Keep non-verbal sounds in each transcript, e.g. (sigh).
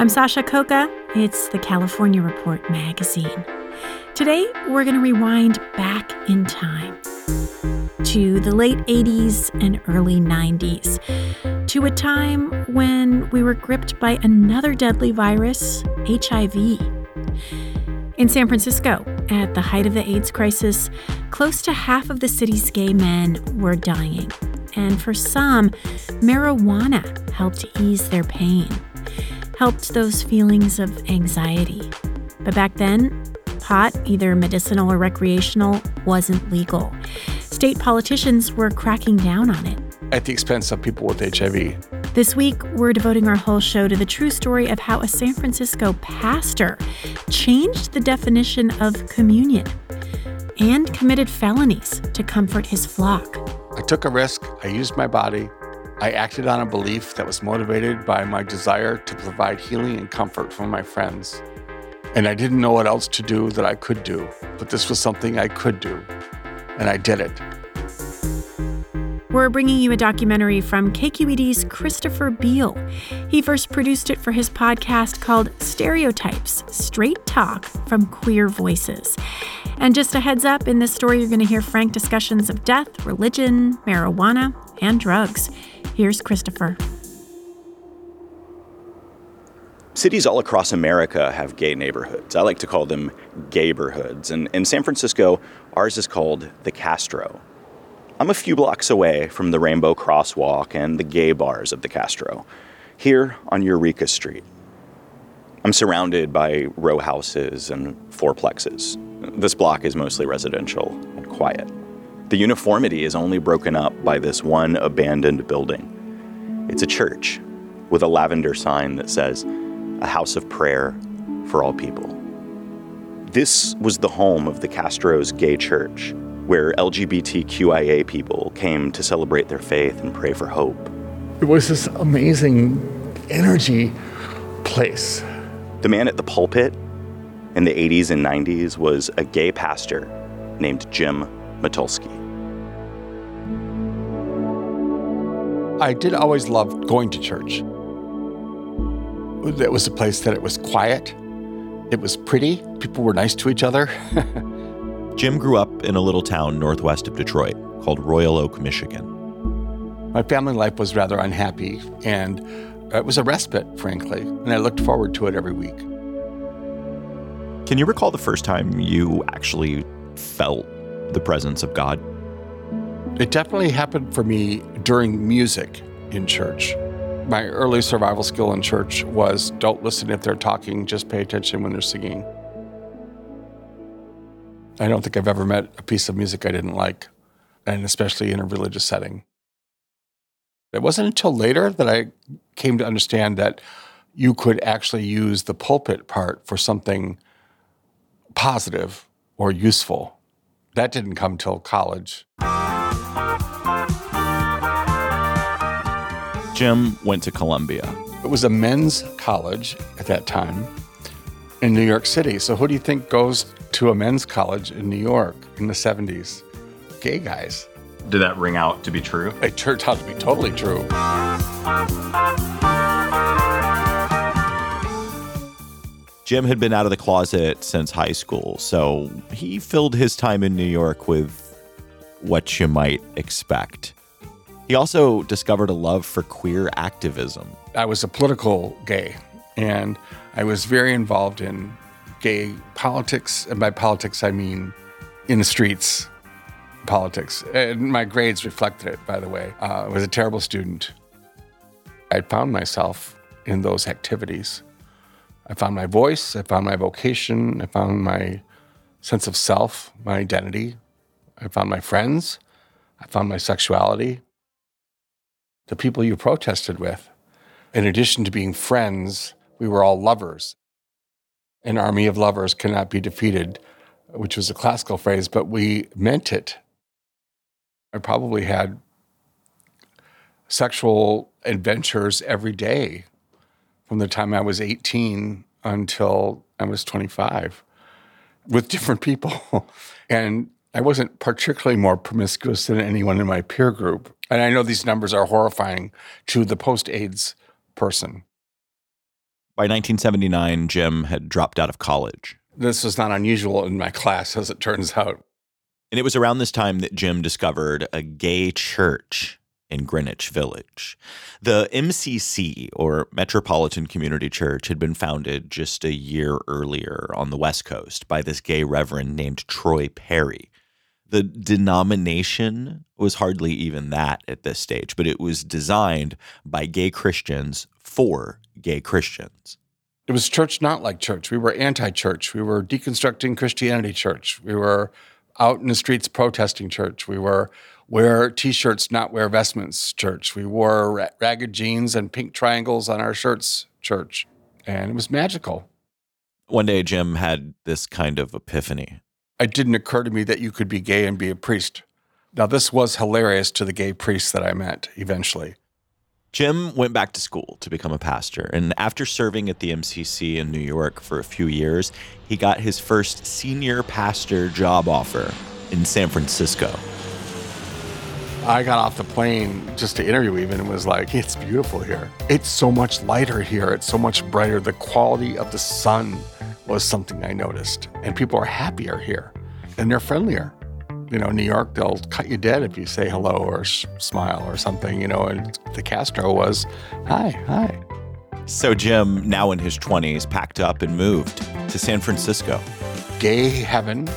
I'm Sasha Khokha. It's the California Report magazine. Today, we're going to rewind back in time to the late 80s and early 90s, to a time when we were gripped by another deadly virus, HIV. In San Francisco, at the height of the AIDS crisis, close to half of the city's gay men were dying. And for some, marijuana helped ease their pain helped those feelings of anxiety. But back then, pot, either medicinal or recreational, wasn't legal. State politicians were cracking down on it. At the expense of people with HIV. This week, we're devoting our whole show to the true story of how a San Francisco pastor changed the definition of communion and committed felonies to comfort his flock. I took a risk, I used my body, I acted on a belief that was motivated by my desire to provide healing and comfort for my friends. And I didn't know what else to do that I could do, but this was something I could do, and I did it. We're bringing you a documentary from KQED's Christopher Beale. He first produced it for his podcast called Stereotypes Straight Talk from Queer Voices. And just a heads up in this story, you're going to hear frank discussions of death, religion, marijuana, and drugs. Here's Christopher. Cities all across America have gay neighborhoods. I like to call them gayborhoods. And in San Francisco, ours is called the Castro. I'm a few blocks away from the Rainbow Crosswalk and the gay bars of the Castro, here on Eureka Street. I'm surrounded by row houses and fourplexes. This block is mostly residential and quiet. The uniformity is only broken up by this one abandoned building. It's a church with a lavender sign that says, A House of Prayer for All People. This was the home of the Castro's gay church, where LGBTQIA people came to celebrate their faith and pray for hope. It was this amazing energy place. The man at the pulpit in the 80s and 90s was a gay pastor named Jim Mitulski. I did always love going to church. It was a place that it was quiet, it was pretty, people were nice to each other. (laughs) Jim grew up in a little town northwest of Detroit called Royal Oak, Michigan. My family life was rather unhappy, and it was a respite, frankly, and I looked forward to it every week. Can you recall the first time you actually felt the presence of God? It definitely happened for me during music in church. My early survival skill in church was don't listen if they're talking, just pay attention when they're singing. I don't think I've ever met a piece of music I didn't like, and especially in a religious setting. It wasn't until later that I came to understand that you could actually use the pulpit part for something positive or useful. That didn't come till college. Jim went to Columbia. It was a men's college at that time in New York City. So, who do you think goes to a men's college in New York in the 70s? Gay guys. Did that ring out to be true? It turned out to be totally true. Jim had been out of the closet since high school, so he filled his time in New York with what you might expect. He also discovered a love for queer activism. I was a political gay, and I was very involved in gay politics. And by politics, I mean in the streets politics. And my grades reflected it, by the way. Uh, I was a terrible student. I found myself in those activities. I found my voice, I found my vocation, I found my sense of self, my identity. I found my friends, I found my sexuality. The people you protested with. In addition to being friends, we were all lovers. An army of lovers cannot be defeated, which was a classical phrase, but we meant it. I probably had sexual adventures every day from the time I was 18 until I was 25 with different people. (laughs) and I wasn't particularly more promiscuous than anyone in my peer group. And I know these numbers are horrifying to the post AIDS person. By 1979, Jim had dropped out of college. This was not unusual in my class, as it turns out. And it was around this time that Jim discovered a gay church in Greenwich Village. The MCC, or Metropolitan Community Church, had been founded just a year earlier on the West Coast by this gay reverend named Troy Perry. The denomination was hardly even that at this stage, but it was designed by gay Christians for gay Christians. It was church not like church. We were anti church. We were deconstructing Christianity church. We were out in the streets protesting church. We were wear t-shirts, not wear vestments church. We wore ragged jeans and pink triangles on our shirts church. And it was magical. One day Jim had this kind of epiphany. It didn't occur to me that you could be gay and be a priest. Now this was hilarious to the gay priests that I met eventually. Jim went back to school to become a pastor, and after serving at the MCC in New York for a few years, he got his first senior pastor job offer in San Francisco. I got off the plane just to interview even and was like, it's beautiful here. It's so much lighter here. It's so much brighter. The quality of the sun was something I noticed. And people are happier here and they're friendlier. You know, New York, they'll cut you dead if you say hello or sh- smile or something, you know, and the Castro was, hi, hi. So Jim, now in his 20s, packed up and moved to San Francisco. Gay heaven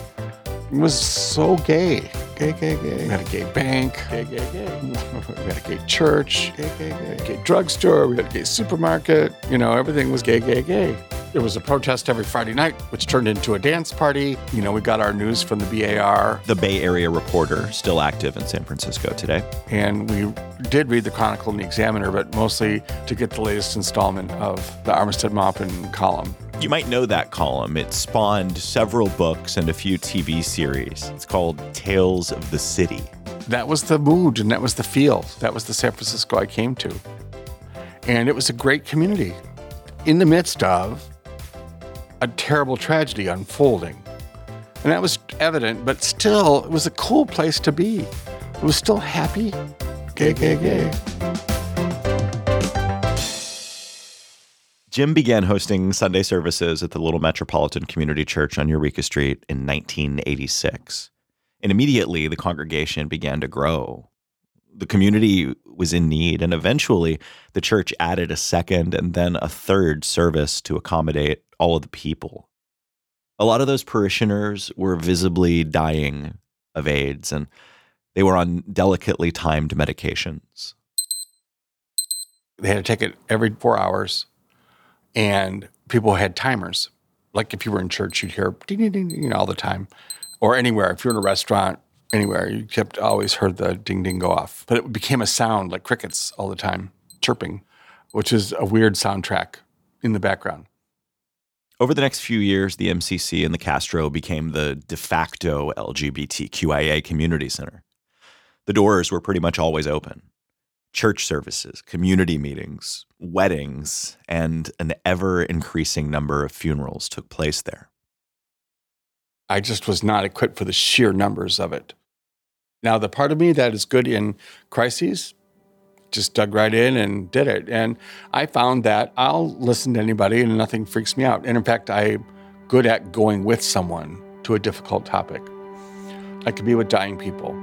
was so gay. Gay, gay, gay. We had a gay bank. Gay, gay, gay. we had a gay church. Gay, gay, gay. Gay drugstore. We had a gay supermarket. You know, everything was gay, gay, gay. There was a protest every Friday night, which turned into a dance party. You know, we got our news from the BAR. The Bay Area Reporter, still active in San Francisco today. And we did read the Chronicle and the Examiner, but mostly to get the latest installment of the Armistead Maupin column. You might know that column. It spawned several books and a few TV series. It's called Tales of the City. That was the mood and that was the feel. That was the San Francisco I came to. And it was a great community in the midst of a terrible tragedy unfolding. And that was evident, but still, it was a cool place to be. It was still happy. Gay, gay, gay. Jim began hosting Sunday services at the Little Metropolitan Community Church on Eureka Street in 1986. And immediately the congregation began to grow. The community was in need, and eventually the church added a second and then a third service to accommodate all of the people. A lot of those parishioners were visibly dying of AIDS and they were on delicately timed medications. They had to take it every four hours, and people had timers. Like if you were in church, you'd hear ding, ding, ding, you know, all the time, or anywhere. If you're in a restaurant, anywhere, you kept always heard the ding ding go off. But it became a sound like crickets all the time, chirping, which is a weird soundtrack in the background. Over the next few years, the MCC and the Castro became the de facto LGBTQIA community center. The doors were pretty much always open. Church services, community meetings, weddings, and an ever increasing number of funerals took place there. I just was not equipped for the sheer numbers of it. Now, the part of me that is good in crises just dug right in and did it. And I found that I'll listen to anybody and nothing freaks me out. And in fact, I'm good at going with someone to a difficult topic. I could be with dying people.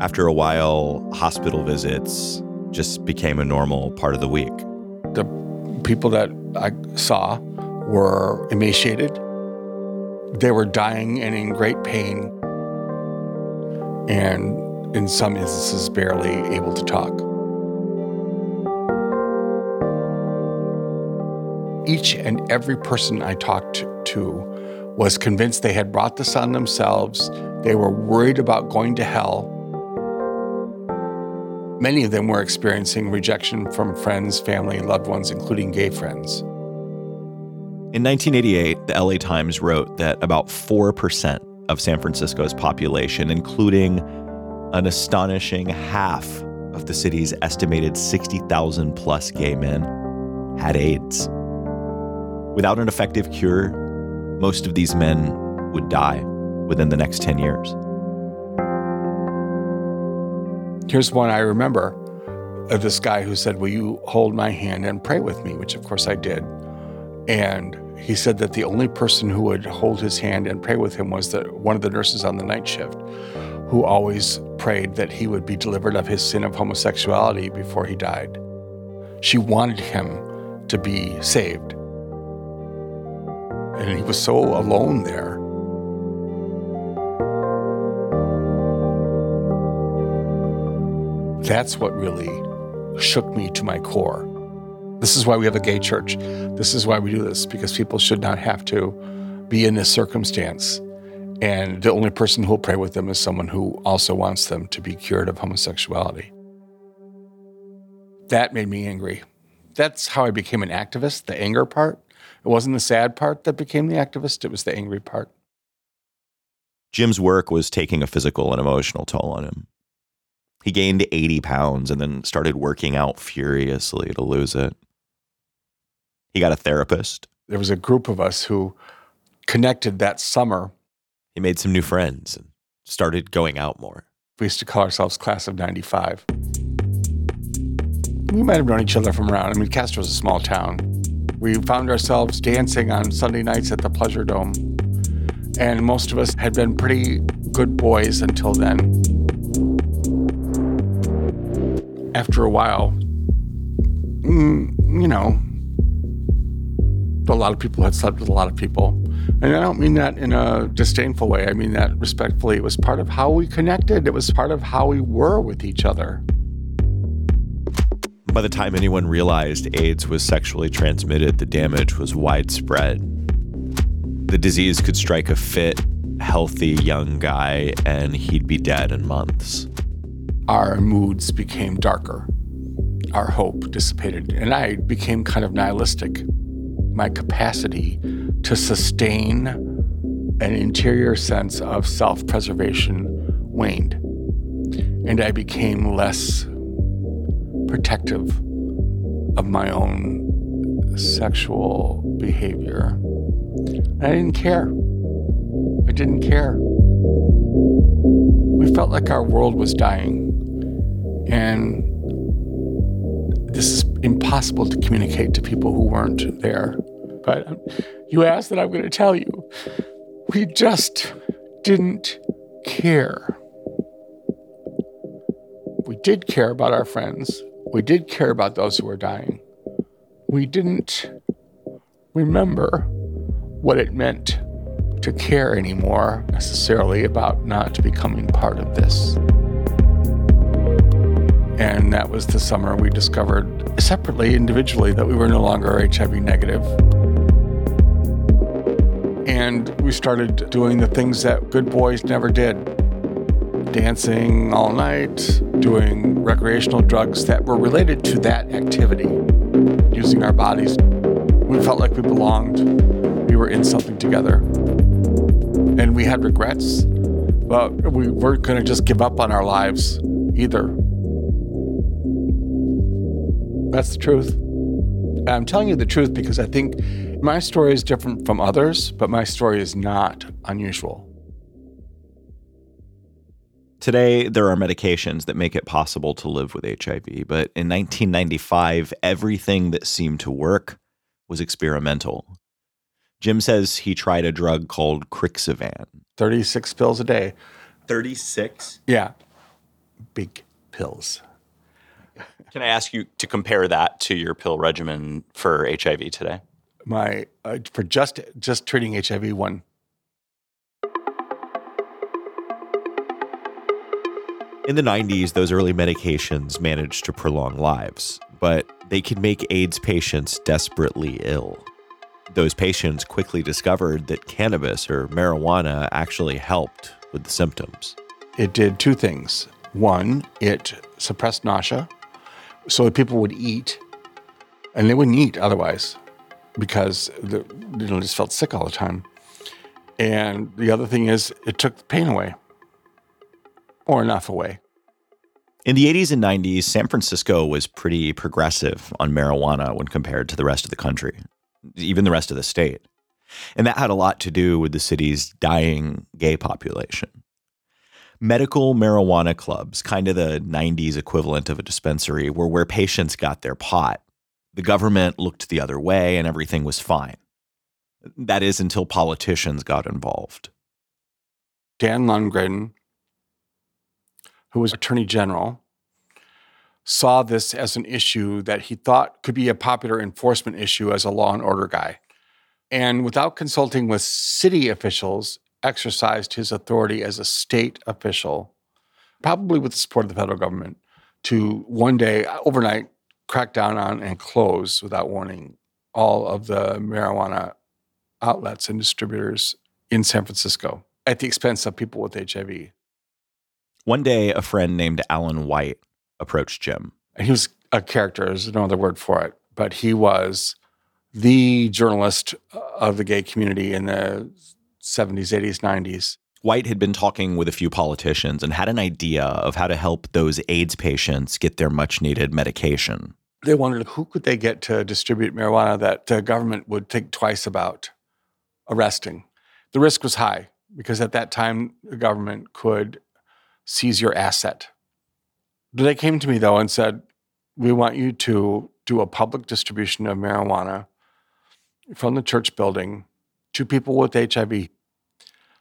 After a while, hospital visits just became a normal part of the week. The people that I saw were emaciated. They were dying and in great pain, and in some instances, barely able to talk. Each and every person I talked to was convinced they had brought this on themselves. They were worried about going to hell Many of them were experiencing rejection from friends, family, loved ones, including gay friends. In 1988, the LA Times wrote that about 4% of San Francisco's population, including an astonishing half of the city's estimated 60,000 plus gay men, had AIDS. Without an effective cure, most of these men would die within the next 10 years. Here's one I remember of this guy who said, Will you hold my hand and pray with me? Which, of course, I did. And he said that the only person who would hold his hand and pray with him was the, one of the nurses on the night shift, who always prayed that he would be delivered of his sin of homosexuality before he died. She wanted him to be saved. And he was so alone there. That's what really shook me to my core. This is why we have a gay church. This is why we do this, because people should not have to be in this circumstance. And the only person who'll pray with them is someone who also wants them to be cured of homosexuality. That made me angry. That's how I became an activist, the anger part. It wasn't the sad part that became the activist, it was the angry part. Jim's work was taking a physical and emotional toll on him. He gained 80 pounds and then started working out furiously to lose it. He got a therapist. There was a group of us who connected that summer. He made some new friends and started going out more. We used to call ourselves Class of 95. We might have known each other from around. I mean, Castro's a small town. We found ourselves dancing on Sunday nights at the Pleasure Dome. And most of us had been pretty good boys until then after a while, mm, you know, a lot of people had slept with a lot of people. And I don't mean that in a disdainful way. I mean that respectfully. It was part of how we connected, it was part of how we were with each other. By the time anyone realized AIDS was sexually transmitted, the damage was widespread. The disease could strike a fit, healthy young guy, and he'd be dead in months our moods became darker. Our hope dissipated, and I became kind of nihilistic. My capacity to sustain an interior sense of self preservation waned, and I became less protective of my own sexual behavior. I didn't care. I didn't care. We felt like our world was dying. And this is impossible to communicate to people who weren't there. But you asked that I'm going to tell you. We just didn't care. We did care about our friends. We did care about those who were dying. We didn't remember what it meant to care anymore necessarily about not becoming part of this. And that was the summer we discovered separately, individually, that we were no longer HIV negative. And we started doing the things that good boys never did dancing all night, doing recreational drugs that were related to that activity, using our bodies. We felt like we belonged, we were in something together. And we had regrets, but we weren't going to just give up on our lives either. That's the truth. I'm telling you the truth because I think my story is different from others, but my story is not unusual. Today, there are medications that make it possible to live with HIV, but in 1995, everything that seemed to work was experimental. Jim says he tried a drug called Crixivan. 36 pills a day. 36? Yeah. Big pills. Can I ask you to compare that to your pill regimen for HIV today? My uh, for just just treating HIV one. In the 90s, those early medications managed to prolong lives, but they could make AIDS patients desperately ill. Those patients quickly discovered that cannabis or marijuana actually helped with the symptoms. It did two things. One, it suppressed nausea, so that people would eat, and they wouldn't eat otherwise because the, you know just felt sick all the time. And the other thing is, it took the pain away, or enough away. In the 80s and 90s, San Francisco was pretty progressive on marijuana when compared to the rest of the country, even the rest of the state. And that had a lot to do with the city's dying gay population. Medical marijuana clubs, kind of the 90s equivalent of a dispensary, were where patients got their pot. The government looked the other way and everything was fine. That is until politicians got involved. Dan Lungren, who was Attorney General, saw this as an issue that he thought could be a popular enforcement issue as a law and order guy. And without consulting with city officials, exercised his authority as a state official, probably with the support of the federal government, to one day, overnight, crack down on and close without warning all of the marijuana outlets and distributors in San Francisco at the expense of people with HIV. One day, a friend named Alan White approached Jim. And he was a character, there's no other word for it, but he was the journalist uh, of the gay community in the 70s, 80s, 90s. White had been talking with a few politicians and had an idea of how to help those AIDS patients get their much needed medication. They wondered who could they get to distribute marijuana that the government would think twice about arresting. The risk was high because at that time the government could seize your asset. They came to me though and said, "We want you to do a public distribution of marijuana from the church building to people with HIV."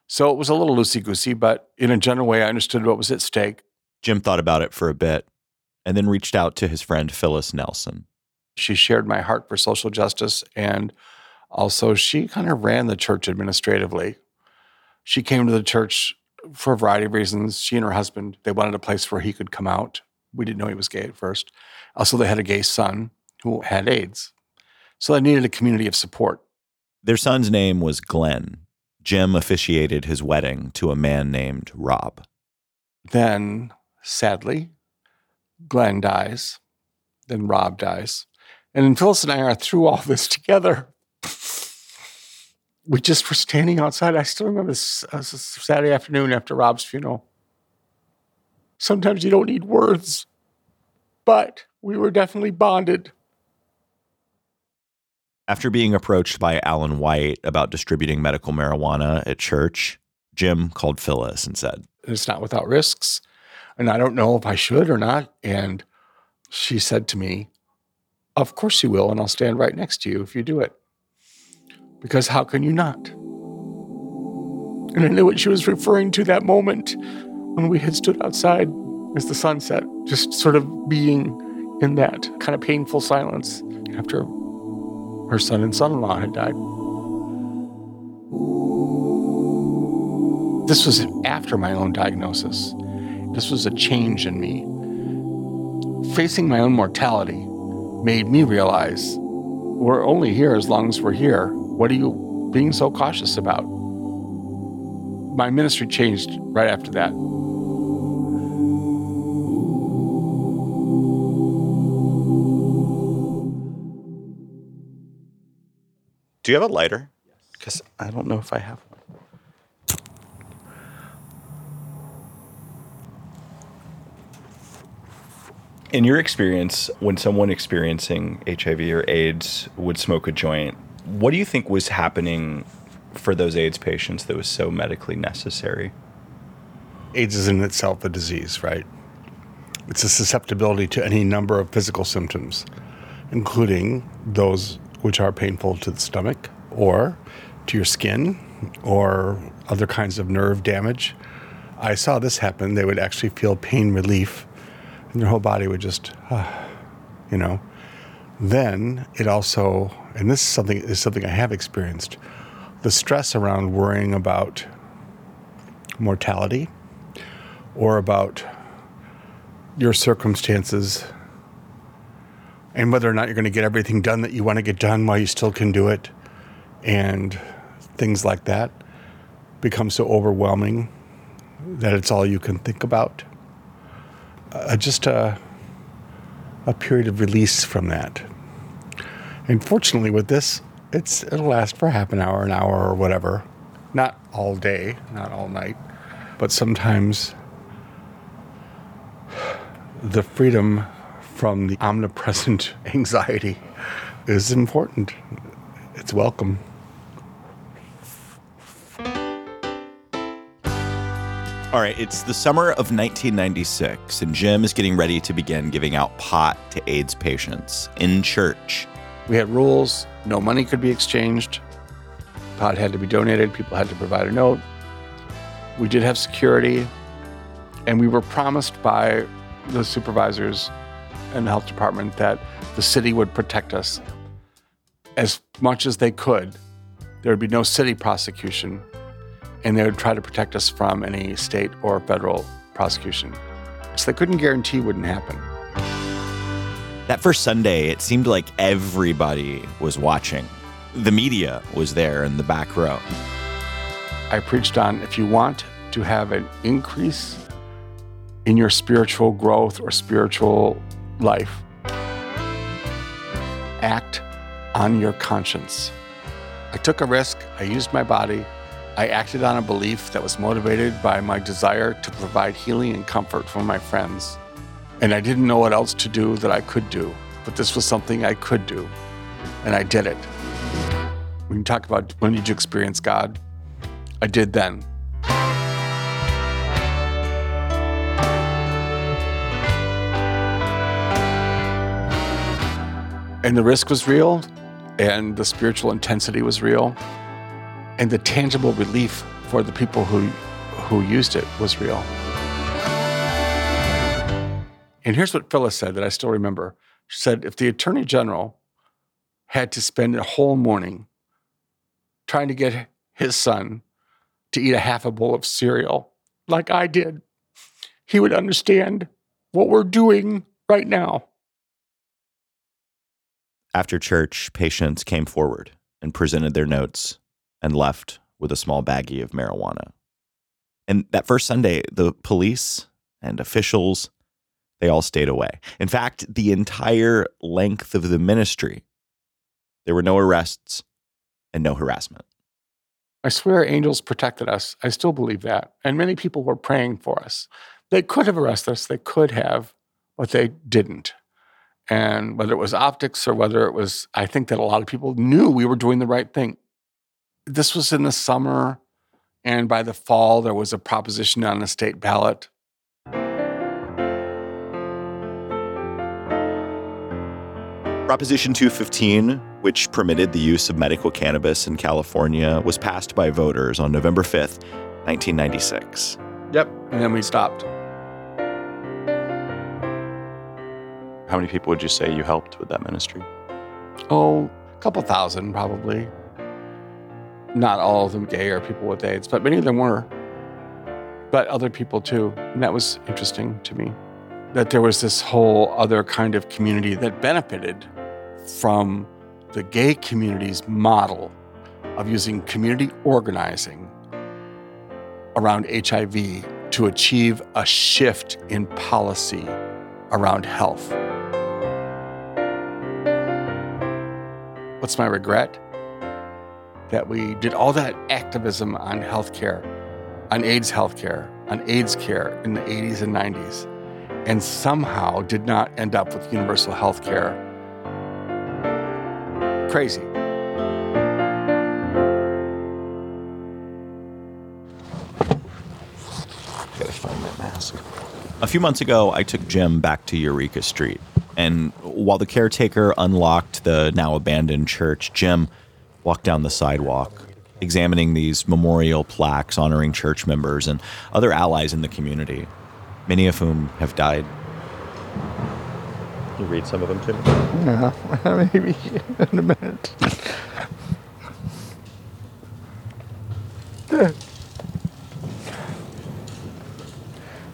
So it was a little loosey goosey, but in a general way, I understood what was at stake. Jim thought about it for a bit and then reached out to his friend Phyllis Nelson. She shared my heart for social justice and also she kind of ran the church administratively. She came to the church for a variety of reasons. She and her husband, they wanted a place where he could come out. We didn't know he was gay at first. Also, they had a gay son who had AIDS. So they needed a community of support. Their son's name was Glenn. Jim officiated his wedding to a man named Rob. Then, sadly, Glenn dies. Then Rob dies. And then Phyllis and I are through all this together. (laughs) we just were standing outside. I still remember this, uh, this Saturday afternoon after Rob's funeral. Sometimes you don't need words, but we were definitely bonded. After being approached by Alan White about distributing medical marijuana at church, Jim called Phyllis and said, It's not without risks. And I don't know if I should or not. And she said to me, Of course you will. And I'll stand right next to you if you do it. Because how can you not? And I knew what she was referring to that moment when we had stood outside as the sun set, just sort of being in that kind of painful silence after her son and son in law had died. This was after my own diagnosis. This was a change in me. Facing my own mortality made me realize we're only here as long as we're here. What are you being so cautious about? My ministry changed right after that. Do you have a lighter? Because I don't know if I have one. In your experience, when someone experiencing HIV or AIDS would smoke a joint, what do you think was happening for those AIDS patients that was so medically necessary? AIDS is in itself a disease, right? It's a susceptibility to any number of physical symptoms, including those which are painful to the stomach or to your skin or other kinds of nerve damage. I saw this happen. They would actually feel pain relief and their whole body would just, uh, you know. Then it also, and this is something is something I have experienced, the stress around worrying about mortality or about your circumstances and whether or not you're going to get everything done that you want to get done while you still can do it and things like that become so overwhelming that it's all you can think about. Uh, just a, a period of release from that. And fortunately, with this, it's it'll last for half an hour, an hour, or whatever. Not all day, not all night, but sometimes the freedom from the omnipresent (laughs) anxiety is important. It's welcome. All right, it's the summer of 1996, and Jim is getting ready to begin giving out pot to AIDS patients in church. We had rules no money could be exchanged, pot had to be donated, people had to provide a note. We did have security, and we were promised by the supervisors and the health department that the city would protect us as much as they could. There would be no city prosecution, and they would try to protect us from any state or federal prosecution. So they couldn't guarantee wouldn't happen. That first Sunday, it seemed like everybody was watching. The media was there in the back row. I preached on if you want to have an increase in your spiritual growth or spiritual life, act on your conscience. I took a risk, I used my body, I acted on a belief that was motivated by my desire to provide healing and comfort for my friends. And I didn't know what else to do that I could do, but this was something I could do, and I did it. When you talk about when did you experience God, I did then. And the risk was real, and the spiritual intensity was real, and the tangible relief for the people who, who used it was real. And here's what Phyllis said that I still remember. She said, if the attorney general had to spend a whole morning trying to get his son to eat a half a bowl of cereal like I did, he would understand what we're doing right now. After church, patients came forward and presented their notes and left with a small baggie of marijuana. And that first Sunday, the police and officials, they all stayed away. In fact, the entire length of the ministry, there were no arrests and no harassment. I swear angels protected us. I still believe that. And many people were praying for us. They could have arrested us, they could have, but they didn't. And whether it was optics or whether it was, I think that a lot of people knew we were doing the right thing. This was in the summer, and by the fall, there was a proposition on the state ballot. Proposition 215, which permitted the use of medical cannabis in California, was passed by voters on November 5th, 1996. Yep. And then we stopped. How many people would you say you helped with that ministry? Oh, a couple thousand probably. Not all of them gay or people with AIDS, but many of them were. But other people too. And that was interesting to me. That there was this whole other kind of community that benefited from the gay community's model of using community organizing around HIV to achieve a shift in policy around health. What's my regret? That we did all that activism on healthcare, on AIDS healthcare, on AIDS care in the 80s and 90s. and somehow did not end up with universal health care. Crazy. Gotta find that mask. A few months ago, I took Jim back to Eureka Street. And while the caretaker unlocked the now abandoned church, Jim walked down the sidewalk, examining these memorial plaques honoring church members and other allies in the community, many of whom have died. You read some of them to me? Yeah, (laughs) maybe in a minute.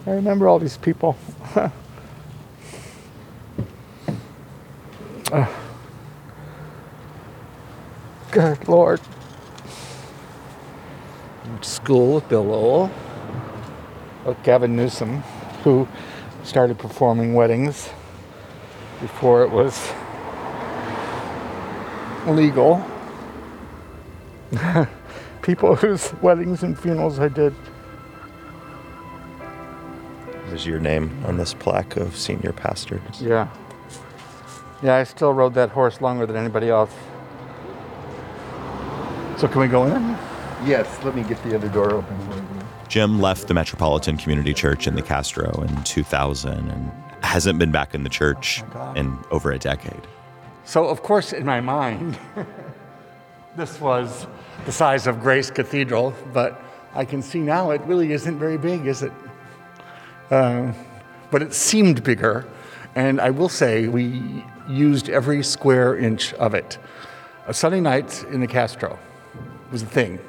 I remember all these people. (laughs) Uh, (sighs) good Lord. Went to school with Bill Lowell, with Gavin Newsom, who started performing weddings before it was legal. (laughs) People whose weddings and funerals I did. There's your name on this plaque of senior pastors. Yeah. Yeah, I still rode that horse longer than anybody else. So can we go in? Yes, let me get the other door open for you. Jim left the Metropolitan Community Church in the Castro in 2000 and hasn't been back in the church in over a decade. So, of course, in my mind, (laughs) this was the size of Grace Cathedral, but I can see now it really isn't very big, is it? Uh, but it seemed bigger, and I will say we used every square inch of it. A Sunday night in the Castro was a thing.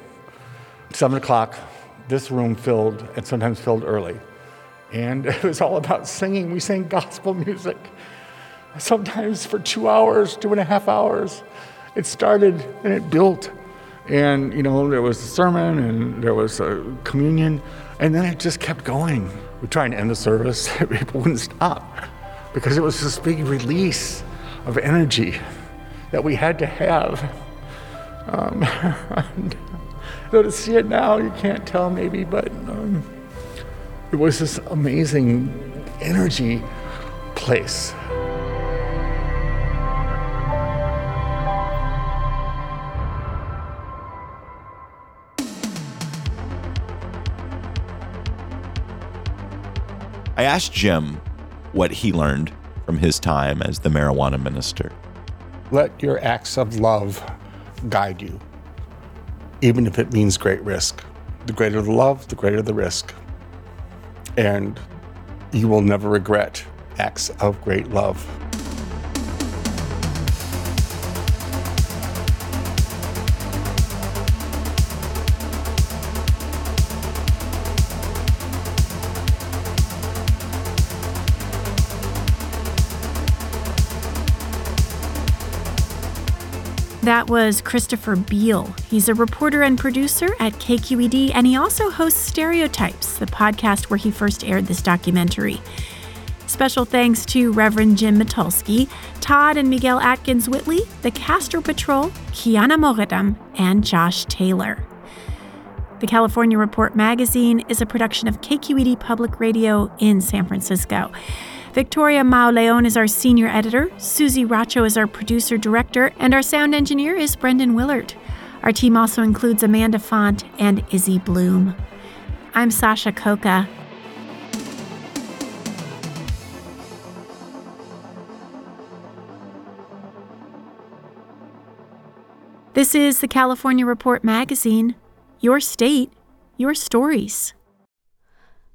Seven o'clock, this room filled, and sometimes filled early. And (laughs) it was all about singing. We sang gospel music, sometimes for two hours, two and a half hours. It started and it built. And, you know, there was a sermon and there was a communion, and then it just kept going. We'd try and end the service, (laughs) people wouldn't stop because it was this big release of energy that we had to have. Um, (laughs) so to see it now, you can't tell maybe, but um, it was this amazing energy place. I asked Jim what he learned from his time as the marijuana minister. Let your acts of love guide you, even if it means great risk. The greater the love, the greater the risk. And you will never regret acts of great love. That was Christopher Beale. He's a reporter and producer at KQED, and he also hosts Stereotypes, the podcast where he first aired this documentary. Special thanks to Reverend Jim Mitulski, Todd and Miguel Atkins Whitley, the Castro Patrol, Kiana Moredam, and Josh Taylor. The California Report magazine is a production of KQED Public Radio in San Francisco. Victoria Mauleón is our senior editor, Susie Racho is our producer director, and our sound engineer is Brendan Willard. Our team also includes Amanda Font and Izzy Bloom. I'm Sasha Khokha. This is the California Report magazine. Your state, your stories.